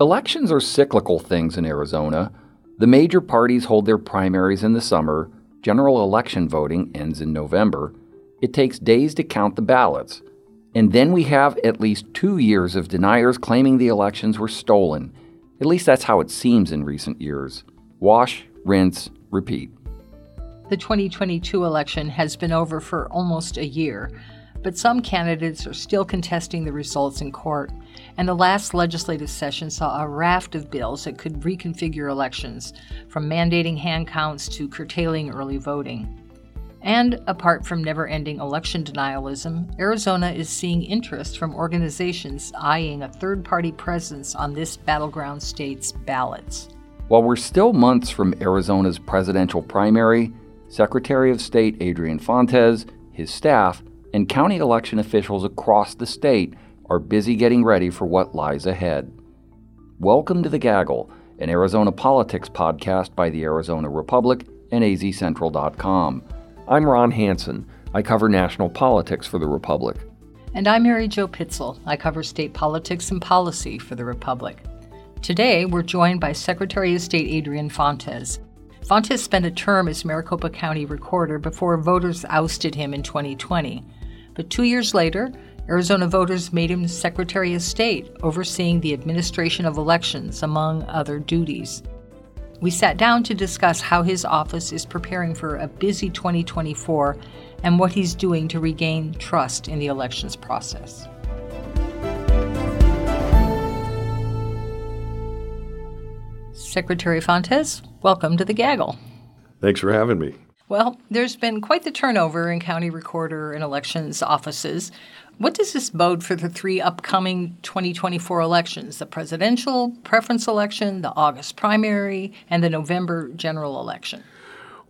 Elections are cyclical things in Arizona. The major parties hold their primaries in the summer, general election voting ends in November. It takes days to count the ballots. And then we have at least two years of deniers claiming the elections were stolen. At least that's how it seems in recent years. Wash, rinse, repeat. The 2022 election has been over for almost a year, but some candidates are still contesting the results in court. And the last legislative session saw a raft of bills that could reconfigure elections, from mandating hand counts to curtailing early voting. And apart from never ending election denialism, Arizona is seeing interest from organizations eyeing a third party presence on this battleground state's ballots. While we're still months from Arizona's presidential primary, Secretary of State Adrian Fontes, his staff, and county election officials across the state are busy getting ready for what lies ahead. Welcome to The Gaggle, an Arizona politics podcast by the Arizona Republic and azcentral.com. I'm Ron Hansen. I cover national politics for the Republic. And I'm Mary Jo Pitzl. I cover state politics and policy for the Republic. Today, we're joined by Secretary of State Adrian Fontes. Fontes spent a term as Maricopa County Recorder before voters ousted him in 2020. But two years later, Arizona voters made him Secretary of State, overseeing the administration of elections, among other duties. We sat down to discuss how his office is preparing for a busy 2024 and what he's doing to regain trust in the elections process. Secretary Fontes, welcome to the gaggle. Thanks for having me. Well, there's been quite the turnover in county recorder and elections offices. What does this bode for the three upcoming 2024 elections the presidential preference election, the August primary, and the November general election?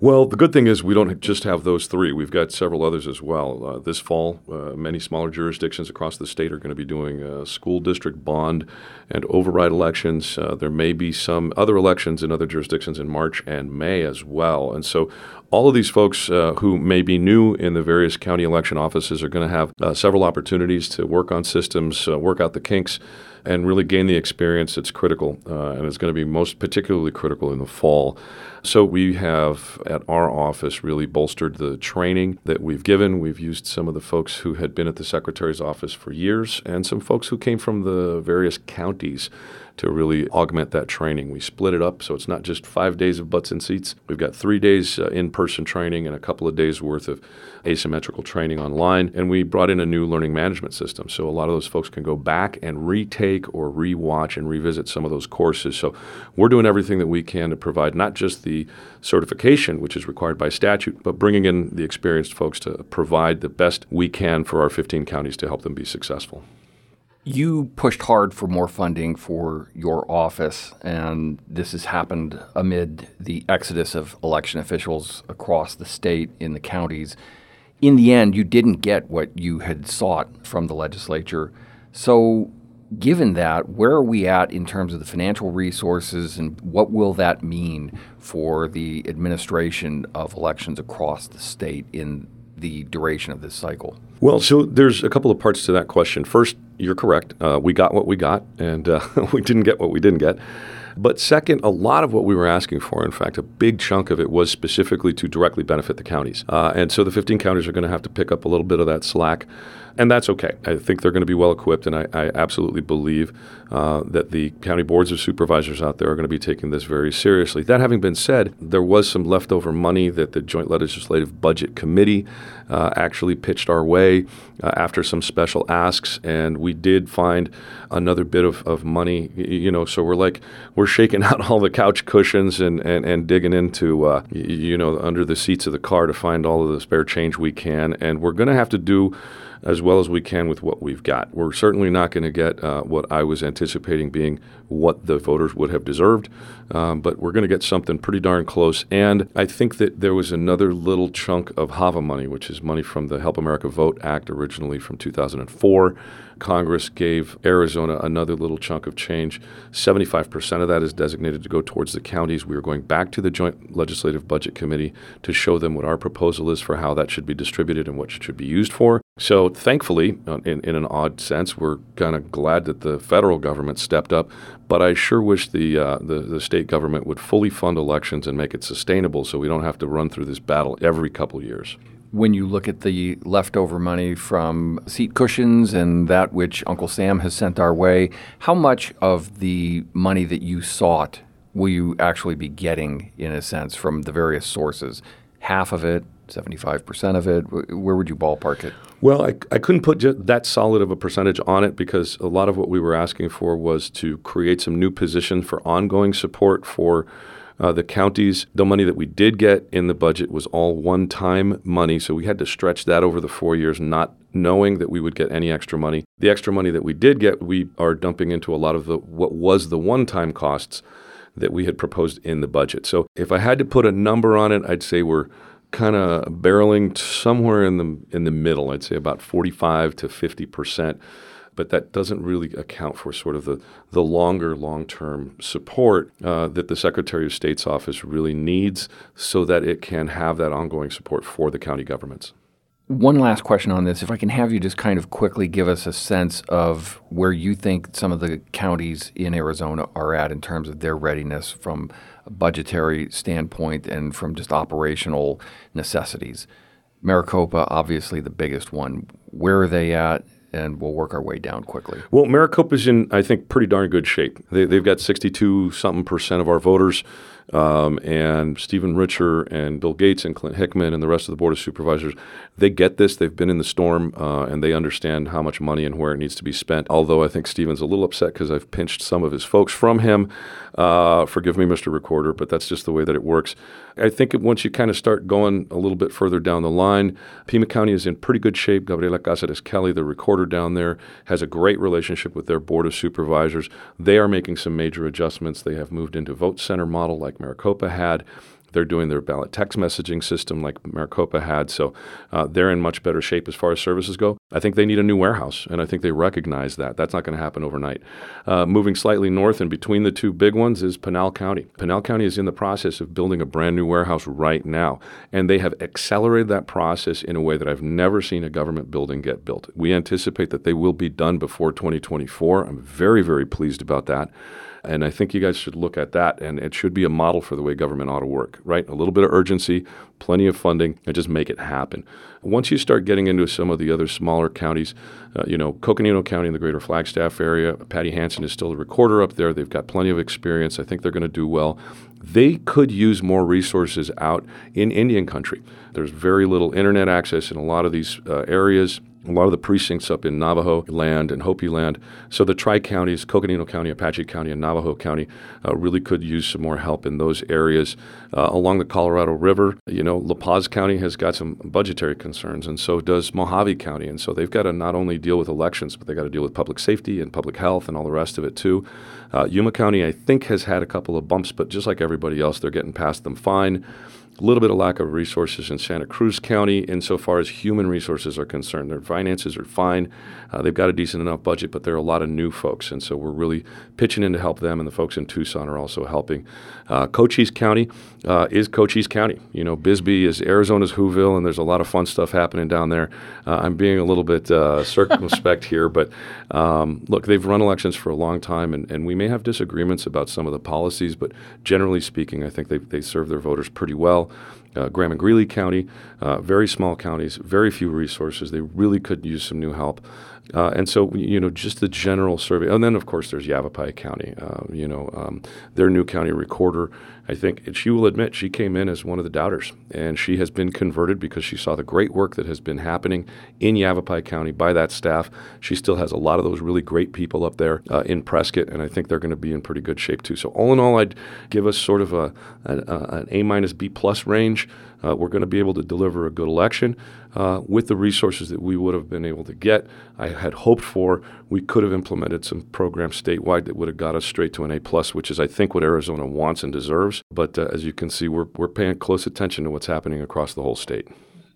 Well, the good thing is we don't just have those three. We've got several others as well. Uh, this fall, uh, many smaller jurisdictions across the state are going to be doing uh, school district bond and override elections. Uh, there may be some other elections in other jurisdictions in March and May as well. And so all of these folks uh, who may be new in the various county election offices are going to have uh, several opportunities to work on systems, work out the kinks and really gain the experience that's critical, uh, and it's going to be most particularly critical in the fall. So we have at our office really bolstered the training that we've given. We've used some of the folks who had been at the secretary's office for years, and some folks who came from the various counties to really augment that training. We split it up so it's not just five days of butts and seats. We've got three days uh, in person training and a couple of days worth of asymmetrical training online. And we brought in a new learning management system. So a lot of those folks can go back and retake or rewatch and revisit some of those courses. So we're doing everything that we can to provide not just the certification, which is required by statute, but bringing in the experienced folks to provide the best we can for our 15 counties to help them be successful. You pushed hard for more funding for your office, and this has happened amid the exodus of election officials across the state in the counties. In the end, you didn't get what you had sought from the legislature. So, given that, where are we at in terms of the financial resources, and what will that mean for the administration of elections across the state in the duration of this cycle? Well, so there's a couple of parts to that question. First, you're correct. Uh, we got what we got, and uh, we didn't get what we didn't get. But second, a lot of what we were asking for, in fact, a big chunk of it was specifically to directly benefit the counties. Uh, and so the 15 counties are going to have to pick up a little bit of that slack and that's okay. I think they're going to be well equipped, and I, I absolutely believe uh, that the county boards of supervisors out there are going to be taking this very seriously. That having been said, there was some leftover money that the Joint Legislative Budget Committee uh, actually pitched our way uh, after some special asks, and we did find another bit of, of money. You know, so we're like we're shaking out all the couch cushions and and, and digging into uh, you know under the seats of the car to find all of the spare change we can, and we're going to have to do as well as we can with what we've got. We're certainly not going to get uh, what I was anticipating being what the voters would have deserved, um, but we're going to get something pretty darn close. And I think that there was another little chunk of HAVA money, which is money from the Help America Vote Act originally from 2004. Congress gave Arizona another little chunk of change. 75% of that is designated to go towards the counties. We are going back to the Joint Legislative Budget Committee to show them what our proposal is for how that should be distributed and what it should be used for. So, thankfully, uh, in, in an odd sense, we're kind of glad that the federal government stepped up. But I sure wish the, uh, the, the state government would fully fund elections and make it sustainable, so we don't have to run through this battle every couple years. When you look at the leftover money from seat cushions and that which Uncle Sam has sent our way, how much of the money that you sought will you actually be getting, in a sense, from the various sources? Half of it, 75% of it? Where would you ballpark it? Well, I, I couldn't put that solid of a percentage on it because a lot of what we were asking for was to create some new positions for ongoing support for uh, the counties. The money that we did get in the budget was all one time money, so we had to stretch that over the four years, not knowing that we would get any extra money. The extra money that we did get, we are dumping into a lot of the what was the one time costs that we had proposed in the budget. So if I had to put a number on it, I'd say we're kind of barreling somewhere in the in the middle. I'd say about 45 to 50 percent, but that doesn't really account for sort of the the longer long term support uh, that the Secretary of State's office really needs, so that it can have that ongoing support for the county governments. One last question on this. If I can have you just kind of quickly give us a sense of where you think some of the counties in Arizona are at in terms of their readiness from budgetary standpoint and from just operational necessities. Maricopa, obviously the biggest one. Where are they at? And we'll work our way down quickly. Well, Maricopa's in, I think, pretty darn good shape. They, they've got 62 something percent of our voters. Um, and Stephen Richer and Bill Gates and Clint Hickman and the rest of the Board of Supervisors, they get this. They've been in the storm uh, and they understand how much money and where it needs to be spent. Although I think Stephen's a little upset because I've pinched some of his folks from him. Uh, forgive me, Mr. Recorder, but that's just the way that it works. I think once you kind of start going a little bit further down the line, Pima County is in pretty good shape. Gabriella Cázares Kelly, the recorder down there, has a great relationship with their Board of Supervisors. They are making some major adjustments. They have moved into vote center model like Maricopa had. They're doing their ballot text messaging system like Maricopa had. So uh, they're in much better shape as far as services go. I think they need a new warehouse, and I think they recognize that. That's not going to happen overnight. Uh, moving slightly north and between the two big ones is Pinal County. Pinal County is in the process of building a brand new warehouse right now, and they have accelerated that process in a way that I've never seen a government building get built. We anticipate that they will be done before 2024. I'm very, very pleased about that. And I think you guys should look at that, and it should be a model for the way government ought to work, right? A little bit of urgency, plenty of funding, and just make it happen. Once you start getting into some of the other smaller counties, uh, you know, Coconino County in the greater Flagstaff area, Patty Hansen is still the recorder up there. They've got plenty of experience. I think they're going to do well. They could use more resources out in Indian country. There's very little internet access in a lot of these uh, areas a lot of the precincts up in Navajo land and Hopi land. So the tri counties, Coconino County, Apache County, and Navajo County, uh, really could use some more help in those areas. Uh, along the Colorado River, you know, La Paz County has got some budgetary concerns, and so does Mohave County. And so they've got to not only deal with elections, but they've got to deal with public safety and public health and all the rest of it, too. Uh, Yuma County, I think, has had a couple of bumps, but just like everybody else, they're getting past them fine a little bit of lack of resources in Santa Cruz County insofar as human resources are concerned. Their finances are fine. Uh, they've got a decent enough budget, but there are a lot of new folks, and so we're really pitching in to help them, and the folks in Tucson are also helping. Uh, Cochise County uh, is Cochise County. You know, Bisbee is Arizona's Whoville, and there's a lot of fun stuff happening down there. Uh, I'm being a little bit uh, circumspect here, but um, look, they've run elections for a long time, and, and we may have disagreements about some of the policies, but generally speaking, I think they, they serve their voters pretty well. Uh, Graham and Greenlee County, uh, very small counties, very few resources. They really could use some new help. Uh, and so, you know, just the general survey. And then, of course, there's Yavapai County. Uh, you know, um, their new county recorder. I think she will admit she came in as one of the doubters, and she has been converted because she saw the great work that has been happening in Yavapai County by that staff. She still has a lot of those really great people up there uh, in Prescott, and I think they're going to be in pretty good shape too. So, all in all, I'd give us sort of a, a an A minus B plus range. Uh, we're going to be able to deliver a good election uh, with the resources that we would have been able to get. I had hoped for we could have implemented some programs statewide that would have got us straight to an A plus, which is I think what Arizona wants and deserves. But uh, as you can see, we're we're paying close attention to what's happening across the whole state.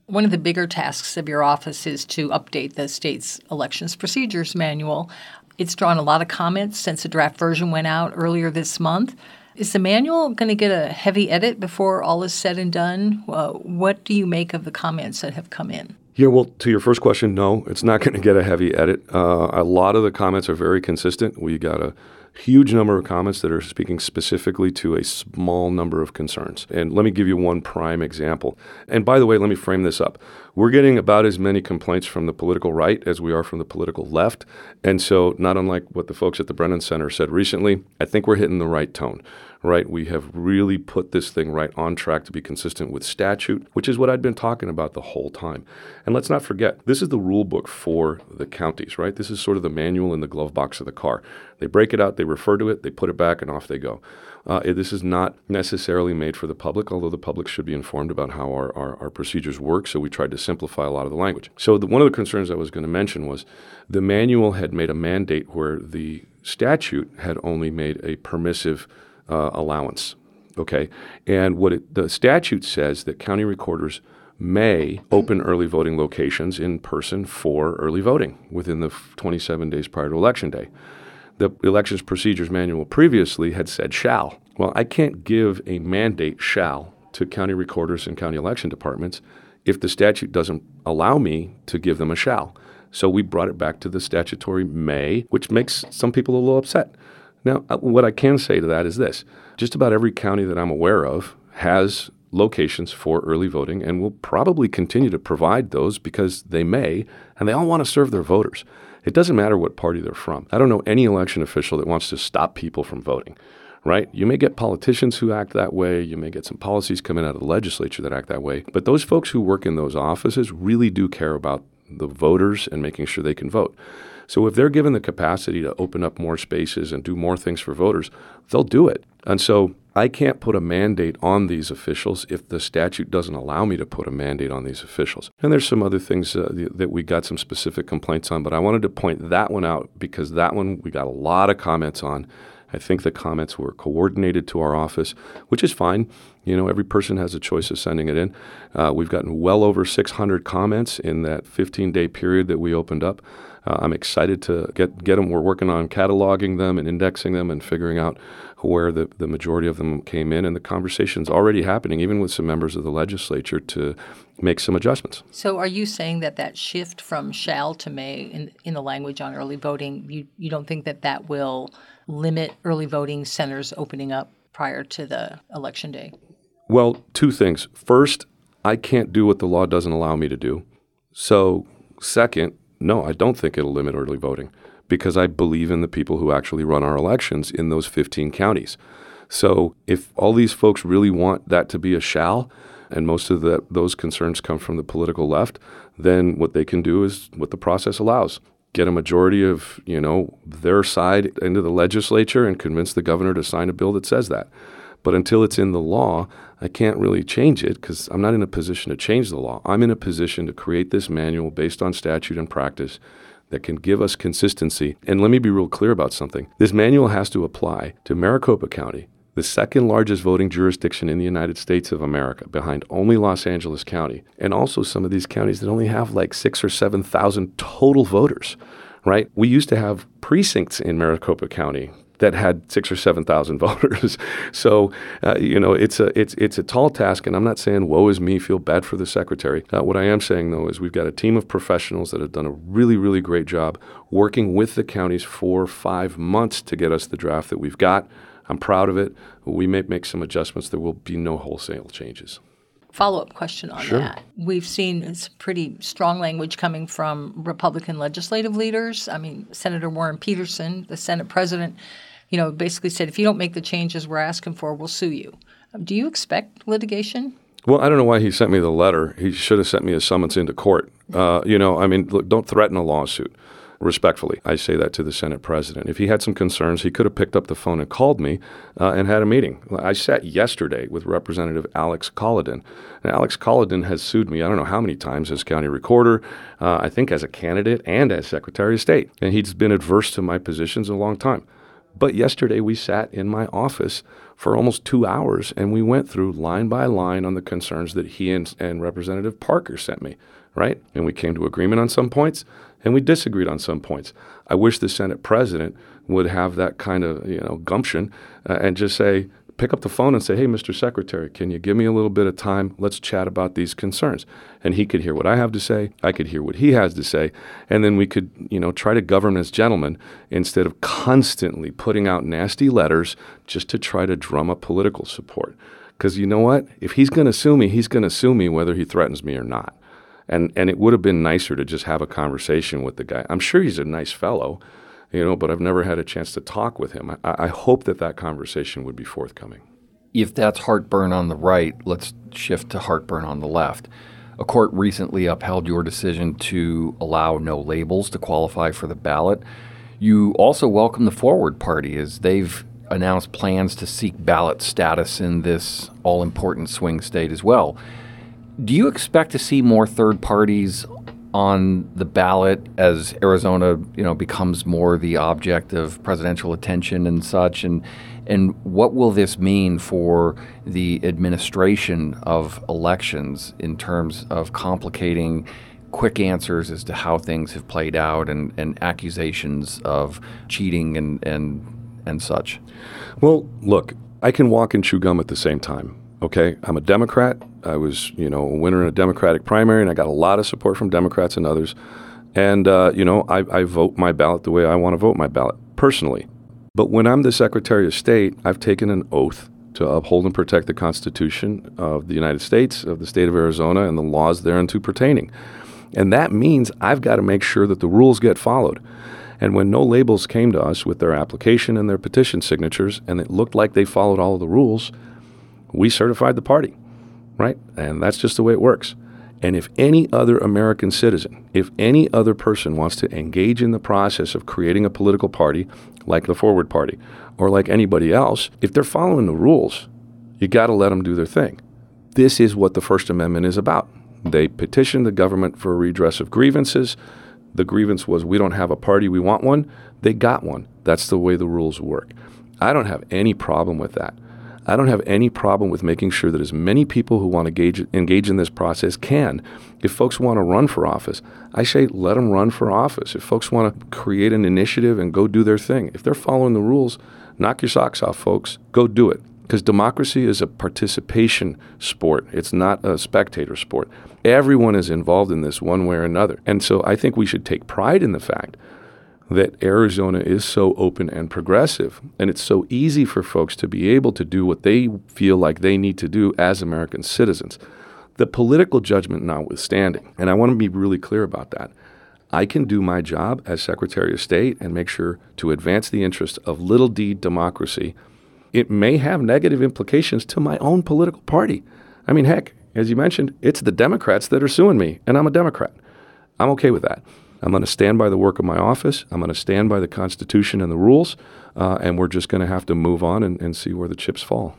One of the bigger tasks of your office is to update the state's elections procedures manual. It's drawn a lot of comments since the draft version went out earlier this month. Is the manual going to get a heavy edit before all is said and done? Uh, what do you make of the comments that have come in? Yeah, well, to your first question, no, it's not going to get a heavy edit. Uh, a lot of the comments are very consistent. We got a huge number of comments that are speaking specifically to a small number of concerns. And let me give you one prime example. And by the way, let me frame this up. We're getting about as many complaints from the political right as we are from the political left. And so, not unlike what the folks at the Brennan Center said recently, I think we're hitting the right tone right? We have really put this thing right on track to be consistent with statute, which is what I'd been talking about the whole time. And let's not forget, this is the rule book for the counties, right? This is sort of the manual in the glove box of the car. They break it out, they refer to it, they put it back, and off they go. Uh, this is not necessarily made for the public, although the public should be informed about how our, our, our procedures work. So we tried to simplify a lot of the language. So the, one of the concerns I was going to mention was the manual had made a mandate where the statute had only made a permissive uh, allowance. Okay, and what it, the statute says that county recorders may open early voting locations in person for early voting within the 27 days prior to election day. The elections procedures manual previously had said shall. Well, I can't give a mandate shall to county recorders and county election departments if the statute doesn't allow me to give them a shall. So we brought it back to the statutory may, which makes some people a little upset. Now, uh, what I can say to that is this just about every county that I'm aware of has locations for early voting and will probably continue to provide those because they may, and they all want to serve their voters. It doesn't matter what party they're from. I don't know any election official that wants to stop people from voting, right? You may get politicians who act that way. You may get some policies coming out of the legislature that act that way. But those folks who work in those offices really do care about the voters and making sure they can vote. So if they're given the capacity to open up more spaces and do more things for voters, they'll do it. And so I can't put a mandate on these officials if the statute doesn't allow me to put a mandate on these officials. And there's some other things uh, that we got some specific complaints on, but I wanted to point that one out because that one we got a lot of comments on. I think the comments were coordinated to our office, which is fine. You know, every person has a choice of sending it in. Uh, we've gotten well over 600 comments in that 15 day period that we opened up. Uh, I'm excited to get get them. We're working on cataloging them and indexing them and figuring out where the, the majority of them came in. And the conversation's already happening, even with some members of the legislature, to make some adjustments. So, are you saying that that shift from shall to may in, in the language on early voting, you, you don't think that that will limit early voting centers opening up prior to the election day? Well, two things. First, I can't do what the law doesn't allow me to do. So, second, no, I don't think it'll limit early voting because I believe in the people who actually run our elections in those 15 counties. So if all these folks really want that to be a shall, and most of the, those concerns come from the political left, then what they can do is what the process allows. Get a majority of, you know, their side into the legislature and convince the governor to sign a bill that says that. But until it's in the law, I can't really change it because I'm not in a position to change the law. I'm in a position to create this manual based on statute and practice that can give us consistency. And let me be real clear about something. This manual has to apply to Maricopa County, the second largest voting jurisdiction in the United States of America, behind only Los Angeles County, and also some of these counties that only have like six or 7,000 total voters, right? We used to have precincts in Maricopa County that had six or seven thousand voters. so uh, you know it's a it's it's a tall task, and I'm not saying woe is me, feel bad for the secretary. Uh, what I am saying though is we've got a team of professionals that have done a really really great job working with the counties for five months to get us the draft that we've got. I'm proud of it. We may make some adjustments. There will be no wholesale changes follow up question on sure. that. We've seen some pretty strong language coming from Republican legislative leaders. I mean, Senator Warren Petersen, the Senate president, you know, basically said, if you don't make the changes we're asking for, we'll sue you. Um, do you expect litigation? Well, I don't know why he sent me the letter. He should have sent me a summons into court. Uh, you know, I mean, look, don't threaten a lawsuit. Respectfully, I say that to the Senate president. If he had some concerns, he could have picked up the phone and called me uh, and had a meeting. I sat yesterday with Representative Alex Kolodin. Alex Kolodin has sued me, I don't know how many times, as county recorder, uh, I think as a candidate and as Secretary of State. And he's been adverse to my positions a long time. But yesterday we sat in my office for almost two hours and we went through line by line on the concerns that he and, and Representative Parker sent me, right? And we came to agreement on some points and we disagreed on some points. I wish the Senate president would have that kind of you know gumption uh, and just say, pick up the phone and say, Hey, Mr. Secretary, can you give me a little bit of time? Let's chat about these concerns. And he could hear what I have to say. I could hear what he has to say. And then we could, you know, try to govern as gentlemen instead of constantly putting out nasty letters just to try to drum up political support. Because you know what? If he's going to sue me, he's going to sue me whether he threatens me or not. And, and it would have been nicer to just have a conversation with the guy. I'm sure he's a nice fellow you know, but I've never had a chance to talk with him. I, I hope that that conversation would be forthcoming. If that's heartburn on the right, let's shift to heartburn on the left. A court recently upheld your decision to allow no labels to qualify for the ballot. You also welcome the Forward Party as they've announced plans to seek ballot status in this all important swing state as well. Do you expect to see more third parties on the ballot as Arizona, you know, becomes more the object of presidential attention and such, and and what will this mean for the administration of elections in terms of complicating quick answers as to how things have played out and, and accusations of cheating and, and and such? Well, look, I can walk and chew gum at the same time. Okay, I'm a Democrat. I was, you know, a winner in a Democratic primary, and I got a lot of support from Democrats and others. And uh, you know, I, I vote my ballot the way I want to vote my ballot personally. But when I'm the Secretary of State, I've taken an oath to uphold and protect the Constitution of the United States, of the state of Arizona, and the laws thereunto pertaining. And that means I've got to make sure that the rules get followed. And when no labels came to us with their application and their petition signatures, and it looked like they followed all of the rules, we certified the party, right? And that's just the way it works. And if any other American citizen, if any other person wants to engage in the process of creating a political party like the Forward Party or like anybody else, if they're following the rules, you got to let them do their thing. This is what the First Amendment is about. They petitioned the government for a redress of grievances. The grievance was, we don't have a party, we want one. They got one. That's the way the rules work. I don't have any problem with that. I don't have any problem with making sure that as many people who want to engage, engage in this process can. If folks want to run for office, I say let them run for office. If folks want to create an initiative and go do their thing, if they're following the rules, knock your socks off, folks. Go do it. Because democracy is a participation sport, it's not a spectator sport. Everyone is involved in this one way or another. And so I think we should take pride in the fact that Arizona is so open and progressive. And it's so easy for folks to be able to do what they feel like they need to do as American citizens. The political judgment notwithstanding, and I want to be really clear about that. I can do my job as Secretary of State and make sure to advance the interests of little d democracy. It may have negative implications to my own political party. I mean, heck, as you mentioned, it's the Democrats that are suing me, and I'm a Democrat. I'm okay with that. I'm going to stand by the work of my office. I'm going to stand by the Constitution and the rules, uh, and we're just going to have to move on and, and see where the chips fall.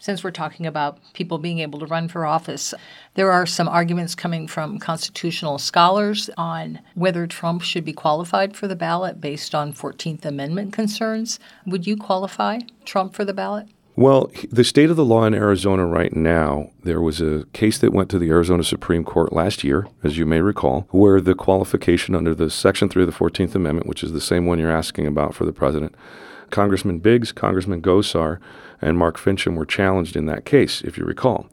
Since we're talking about people being able to run for office, there are some arguments coming from constitutional scholars on whether Trump should be qualified for the ballot based on 14th Amendment concerns. Would you qualify Trump for the ballot? Well, the state of the law in Arizona right now, there was a case that went to the Arizona Supreme Court last year, as you may recall, where the qualification under the Section 3 of the 14th Amendment, which is the same one you're asking about for the president, Congressman Biggs, Congressman Gosar, and Mark Finchem were challenged in that case, if you recall.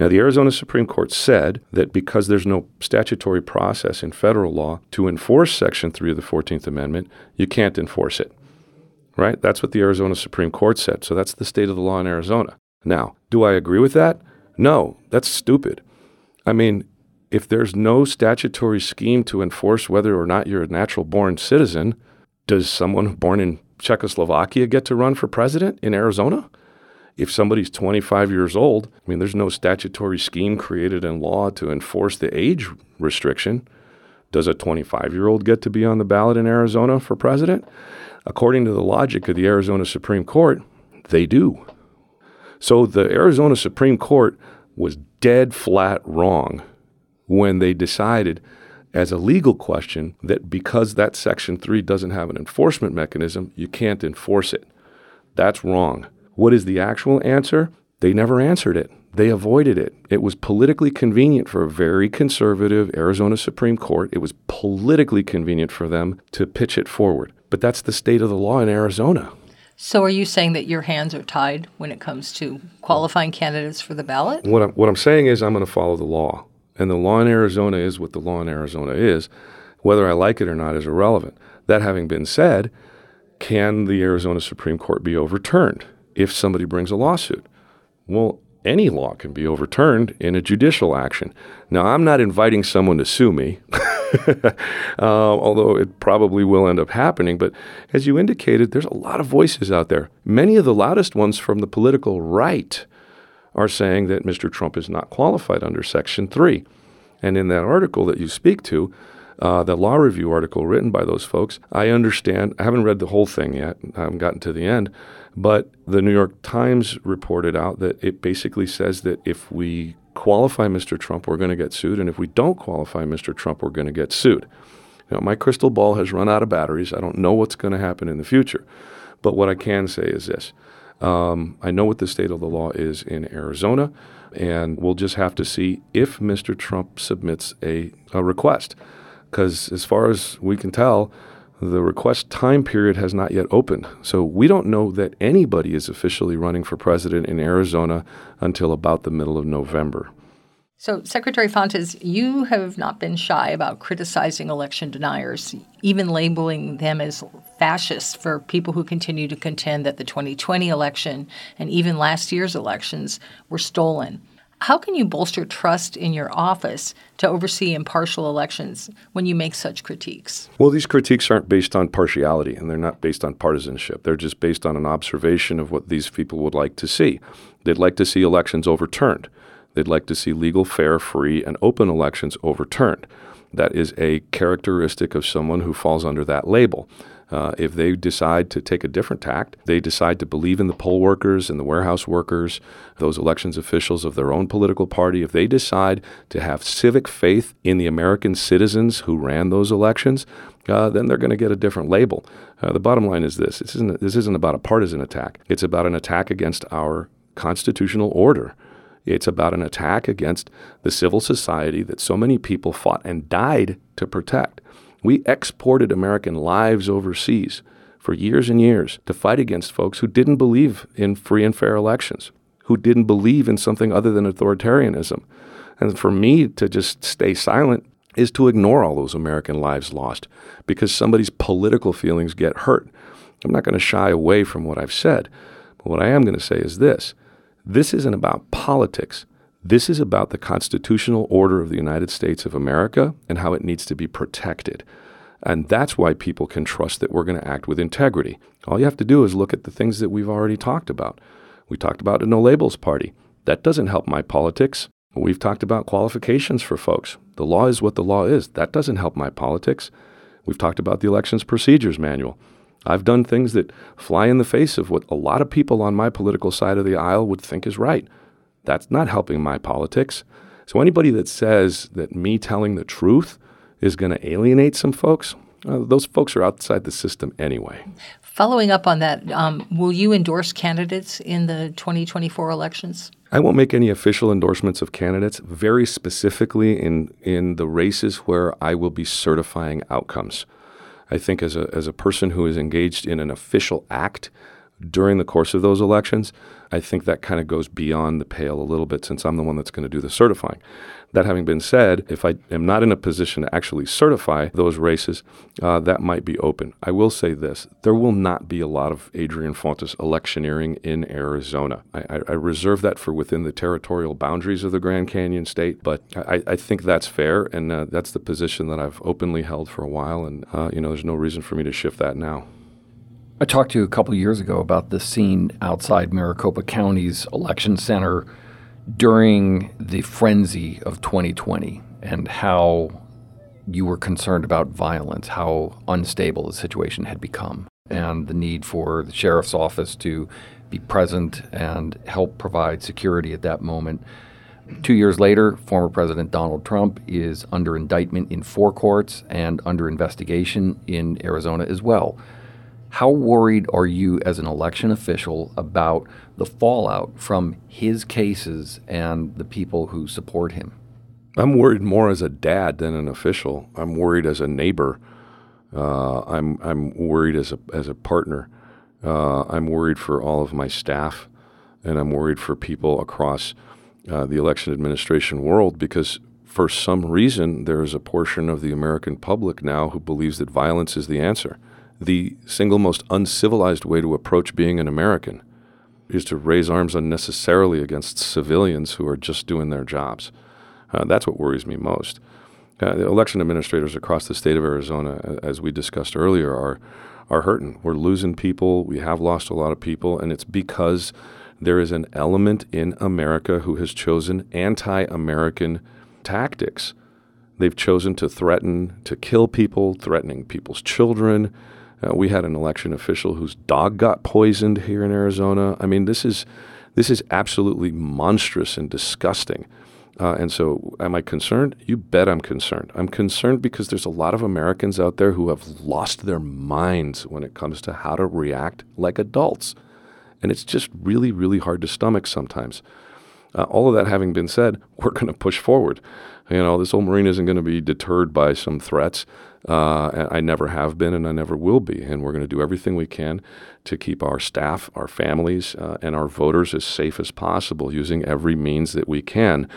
Now, the Arizona Supreme Court said that because there's no statutory process in federal law to enforce Section 3 of the 14th Amendment, you can't enforce it right? That's what the Arizona Supreme Court said. So that's the state of the law in Arizona. Now, do I agree with that? No, that's stupid. I mean, if there's no statutory scheme to enforce whether or not you're a natural born citizen, does someone born in Czechoslovakia get to run for president in Arizona? If somebody's 25 years old, I mean, there's no statutory scheme created in law to enforce the age restriction. Does a 25 year old get to be on the ballot in Arizona for president? According to the logic of the Arizona Supreme Court, they do. So the Arizona Supreme Court was dead flat wrong when they decided as a legal question that because that Section 3 doesn't have an enforcement mechanism, you can't enforce it. That's wrong. What is the actual answer? They never answered it. They avoided it. It was politically convenient for a very conservative Arizona Supreme Court. It was politically convenient for them to pitch it forward. But that's the state of the law in Arizona. So, are you saying that your hands are tied when it comes to qualifying candidates for the ballot? What I'm, what I'm saying is, I'm going to follow the law. And the law in Arizona is what the law in Arizona is. Whether I like it or not is irrelevant. That having been said, can the Arizona Supreme Court be overturned if somebody brings a lawsuit? Well, any law can be overturned in a judicial action. Now, I'm not inviting someone to sue me, uh, although it probably will end up happening. But as you indicated, there's a lot of voices out there. Many of the loudest ones from the political right are saying that Mr. Trump is not qualified under Section 3. And in that article that you speak to, uh, the law review article written by those folks, I understand. I haven't read the whole thing yet. I haven't gotten to the end. But the New York Times reported out that it basically says that if we qualify Mr. Trump, we're going to get sued. And if we don't qualify Mr. Trump, we're going to get sued. Now, my crystal ball has run out of batteries. I don't know what's going to happen in the future. But what I can say is this um, I know what the state of the law is in Arizona, and we'll just have to see if Mr. Trump submits a, a request. Because as far as we can tell, the request time period has not yet opened. So we don't know that anybody is officially running for president in Arizona until about the middle of November. So, Secretary Fontes, you have not been shy about criticizing election deniers, even labeling them as fascists for people who continue to contend that the 2020 election and even last year's elections were stolen. How can you bolster trust in your office to oversee impartial elections when you make such critiques? Well, these critiques aren't based on partiality and they're not based on partisanship. They're just based on an observation of what these people would like to see. They'd like to see elections overturned. They'd like to see legal, fair, free, and open elections overturned. That is a characteristic of someone who falls under that label. Uh, if they decide to take a different tact, they decide to believe in the poll workers and the warehouse workers, those elections officials of their own political party, if they decide to have civic faith in the American citizens who ran those elections, uh, then they're going to get a different label. Uh, the bottom line is this this isn't, this isn't about a partisan attack, it's about an attack against our constitutional order. It's about an attack against the civil society that so many people fought and died to protect. We exported American lives overseas for years and years to fight against folks who didn't believe in free and fair elections, who didn't believe in something other than authoritarianism. And for me to just stay silent is to ignore all those American lives lost because somebody's political feelings get hurt. I'm not going to shy away from what I've said. But what I am going to say is this this isn't about politics. This is about the constitutional order of the United States of America and how it needs to be protected. And that's why people can trust that we're going to act with integrity. All you have to do is look at the things that we've already talked about. We talked about a no labels party. That doesn't help my politics. We've talked about qualifications for folks. The law is what the law is. That doesn't help my politics. We've talked about the elections procedures manual. I've done things that fly in the face of what a lot of people on my political side of the aisle would think is right. That's not helping my politics. So anybody that says that me telling the truth is going to alienate some folks, uh, those folks are outside the system anyway. Following up on that, um, will you endorse candidates in the 2024 elections? I won't make any official endorsements of candidates, very specifically in, in the races where I will be certifying outcomes. I think as a, as a person who is engaged in an official act during the course of those elections, I think that kind of goes beyond the pale a little bit since I'm the one that's going to do the certifying. That having been said, if I am not in a position to actually certify those races, uh, that might be open. I will say this there will not be a lot of Adrian Fontes electioneering in Arizona. I, I, I reserve that for within the territorial boundaries of the Grand Canyon state, but I, I think that's fair, and uh, that's the position that I've openly held for a while, and uh, you know, there's no reason for me to shift that now. I talked to you a couple years ago about the scene outside Maricopa County's election center during the frenzy of 2020 and how you were concerned about violence, how unstable the situation had become, and the need for the sheriff's office to be present and help provide security at that moment. Two years later, former President Donald Trump is under indictment in four courts and under investigation in Arizona as well. How worried are you as an election official about the fallout from his cases and the people who support him? I'm worried more as a dad than an official. I'm worried as a neighbor. Uh, I'm I'm worried as a as a partner. Uh, I'm worried for all of my staff, and I'm worried for people across uh, the election administration world because for some reason there is a portion of the American public now who believes that violence is the answer. The single most uncivilized way to approach being an American is to raise arms unnecessarily against civilians who are just doing their jobs. Uh, that's what worries me most. Uh, the election administrators across the state of Arizona, as we discussed earlier, are are hurting. We're losing people. We have lost a lot of people, and it's because there is an element in America who has chosen anti-American tactics. They've chosen to threaten to kill people, threatening people's children. Uh, we had an election official whose dog got poisoned here in Arizona. I mean, this is this is absolutely monstrous and disgusting. Uh, and so, am I concerned? You bet I'm concerned. I'm concerned because there's a lot of Americans out there who have lost their minds when it comes to how to react like adults. And it's just really, really hard to stomach sometimes. Uh, all of that having been said, we're going to push forward. You know, this old Marine isn't going to be deterred by some threats. Uh, I never have been and I never will be. And we're going to do everything we can to keep our staff, our families, uh, and our voters as safe as possible using every means that we can.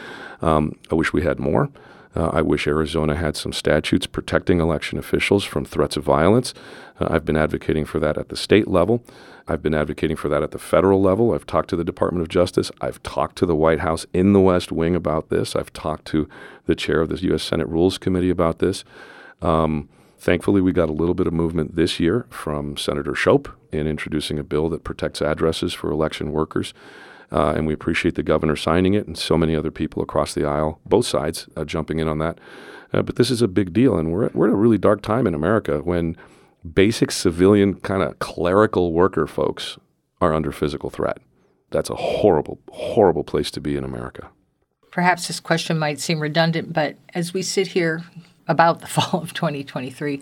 Um, I wish we had more. Uh, I wish Arizona had some statutes protecting election officials from threats of violence. Uh, I've been advocating for that at the state level. I've been advocating for that at the federal level. I've talked to the Department of Justice. I've talked to the White House in the West Wing about this. I've talked to the chair of the U.S. Senate Rules Committee about this. Um, thankfully, we got a little bit of movement this year from Senator Shope in introducing a bill that protects addresses for election workers. Uh, and we appreciate the governor signing it and so many other people across the aisle, both sides, uh, jumping in on that. Uh, but this is a big deal, and we're at, we're at a really dark time in America when basic civilian kind of clerical worker folks are under physical threat. That's a horrible, horrible place to be in America. Perhaps this question might seem redundant, but as we sit here about the fall of 2023.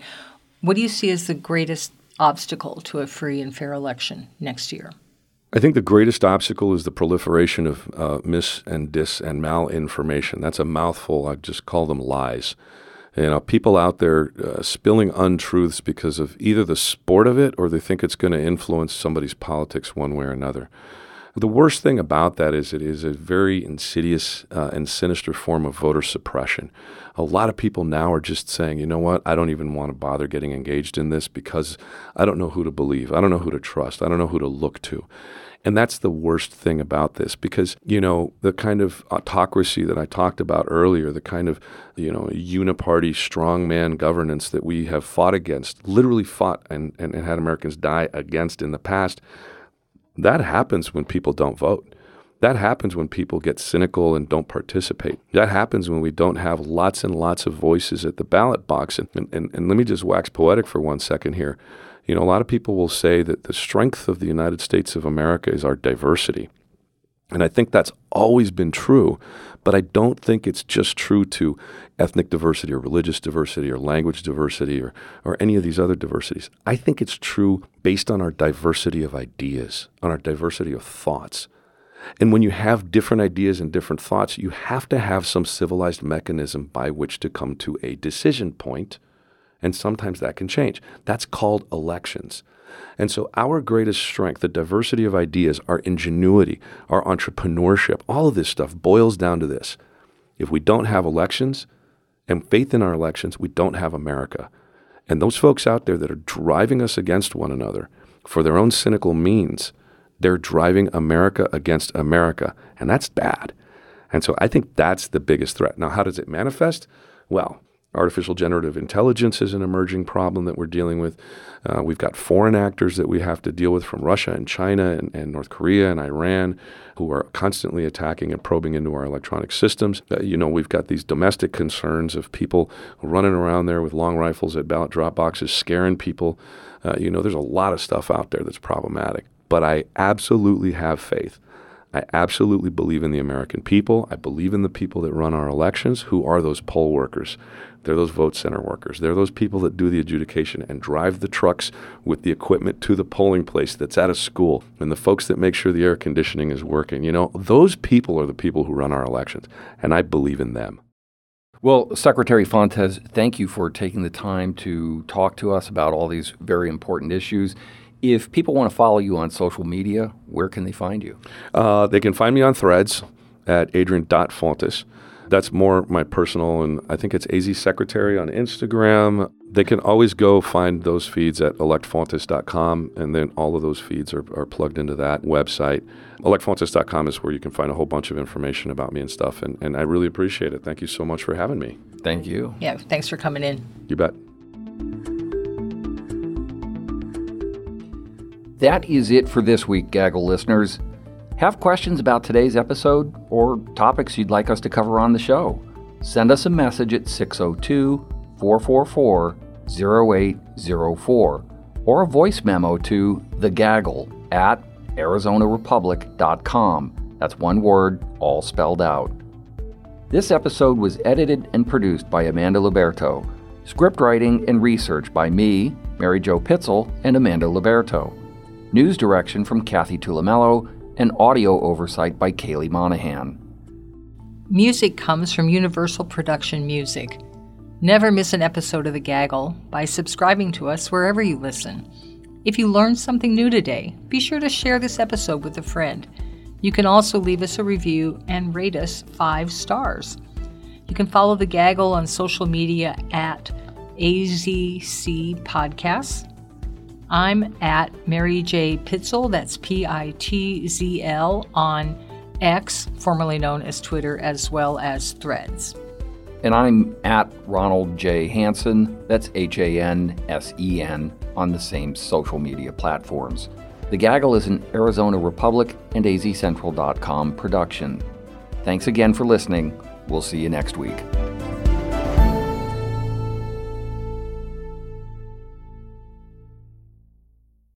What do you see as the greatest obstacle to a free and fair election next year? I think the greatest obstacle is the proliferation of uh, mis and dis and malinformation. That's a mouthful. I just call them lies. You know, people out there uh, spilling untruths because of either the sport of it or they think it's going to influence somebody's politics one way or another. The worst thing about that is it is a very insidious uh, and sinister form of voter suppression. A lot of people now are just saying, you know what, I don't even want to bother getting engaged in this because I don't know who to believe. I don't know who to trust. I don't know who to look to. And that's the worst thing about this because, you know, the kind of autocracy that I talked about earlier, the kind of, you know, uniparty strongman governance that we have fought against, literally fought and, and, and had Americans die against in the past that happens when people don't vote. That happens when people get cynical and don't participate. That happens when we don't have lots and lots of voices at the ballot box. And, and, and let me just wax poetic for one second here. You know, a lot of people will say that the strength of the United States of America is our diversity. And I think that's always been true, but I don't think it's just true to ethnic diversity or religious diversity or language diversity or, or any of these other diversities. I think it's true based on our diversity of ideas, on our diversity of thoughts. And when you have different ideas and different thoughts, you have to have some civilized mechanism by which to come to a decision point, And sometimes that can change. That's called elections. And so, our greatest strength, the diversity of ideas, our ingenuity, our entrepreneurship, all of this stuff boils down to this. If we don't have elections and faith in our elections, we don't have America. And those folks out there that are driving us against one another for their own cynical means, they're driving America against America. And that's bad. And so, I think that's the biggest threat. Now, how does it manifest? Well, Artificial generative intelligence is an emerging problem that we're dealing with. Uh, we've got foreign actors that we have to deal with from Russia and China and, and North Korea and Iran who are constantly attacking and probing into our electronic systems. Uh, you know, we've got these domestic concerns of people running around there with long rifles at ballot drop boxes, scaring people. Uh, you know, there's a lot of stuff out there that's problematic. But I absolutely have faith I absolutely believe in the American people. I believe in the people that run our elections. Who are those poll workers? They're those vote center workers. They're those people that do the adjudication and drive the trucks with the equipment to the polling place that's at a school and the folks that make sure the air conditioning is working. You know, those people are the people who run our elections, and I believe in them. Well, Secretary Fontes, thank you for taking the time to talk to us about all these very important issues. If people want to follow you on social media, where can they find you? Uh, they can find me on threads at adrian.fontes. That's more my personal, and I think it's AZ Secretary on Instagram. They can always go find those feeds at electfontes.com, and then all of those feeds are, are plugged into that website. Electfontes.com is where you can find a whole bunch of information about me and stuff, and, and I really appreciate it. Thank you so much for having me. Thank you. Yeah, thanks for coming in. You bet. That is it for this week, Gaggle listeners. Have questions about today's episode or topics you'd like us to cover on the show? Send us a message at 602 444 0804 or a voice memo to the gaggle at arizonarepublic.com. That's one word, all spelled out. This episode was edited and produced by Amanda Luberto. Script writing and research by me, Mary Jo Pitzl, and Amanda Luberto. News direction from Kathy Tulumello and audio oversight by Kaylee Monahan. Music comes from Universal Production Music. Never miss an episode of The Gaggle by subscribing to us wherever you listen. If you learned something new today, be sure to share this episode with a friend. You can also leave us a review and rate us five stars. You can follow The Gaggle on social media at AZC Podcasts. I'm at Mary J. Pitzl, that's P I T Z L, on X, formerly known as Twitter, as well as Threads. And I'm at Ronald J. Hansen, that's H A N S E N, on the same social media platforms. The Gaggle is an Arizona Republic and azcentral.com production. Thanks again for listening. We'll see you next week.